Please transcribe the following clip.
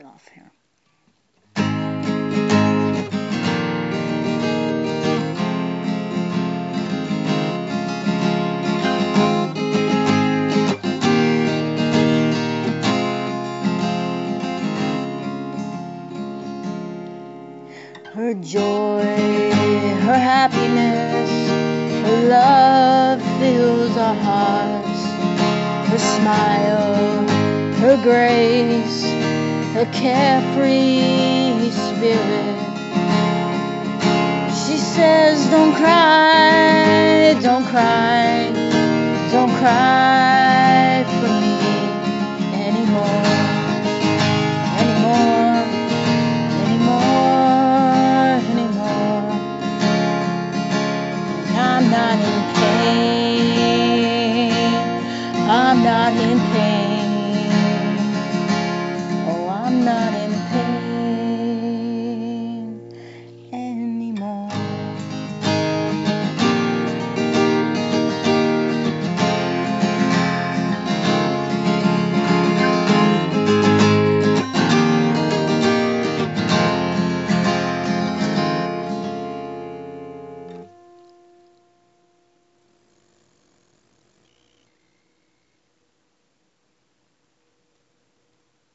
it off here. her joy, her happiness, her love fills our hearts, her smile, her grace, a carefree spirit. She says, Don't cry, don't cry, don't cry for me anymore, anymore, anymore, anymore. I'm not in pain, I'm not in pain.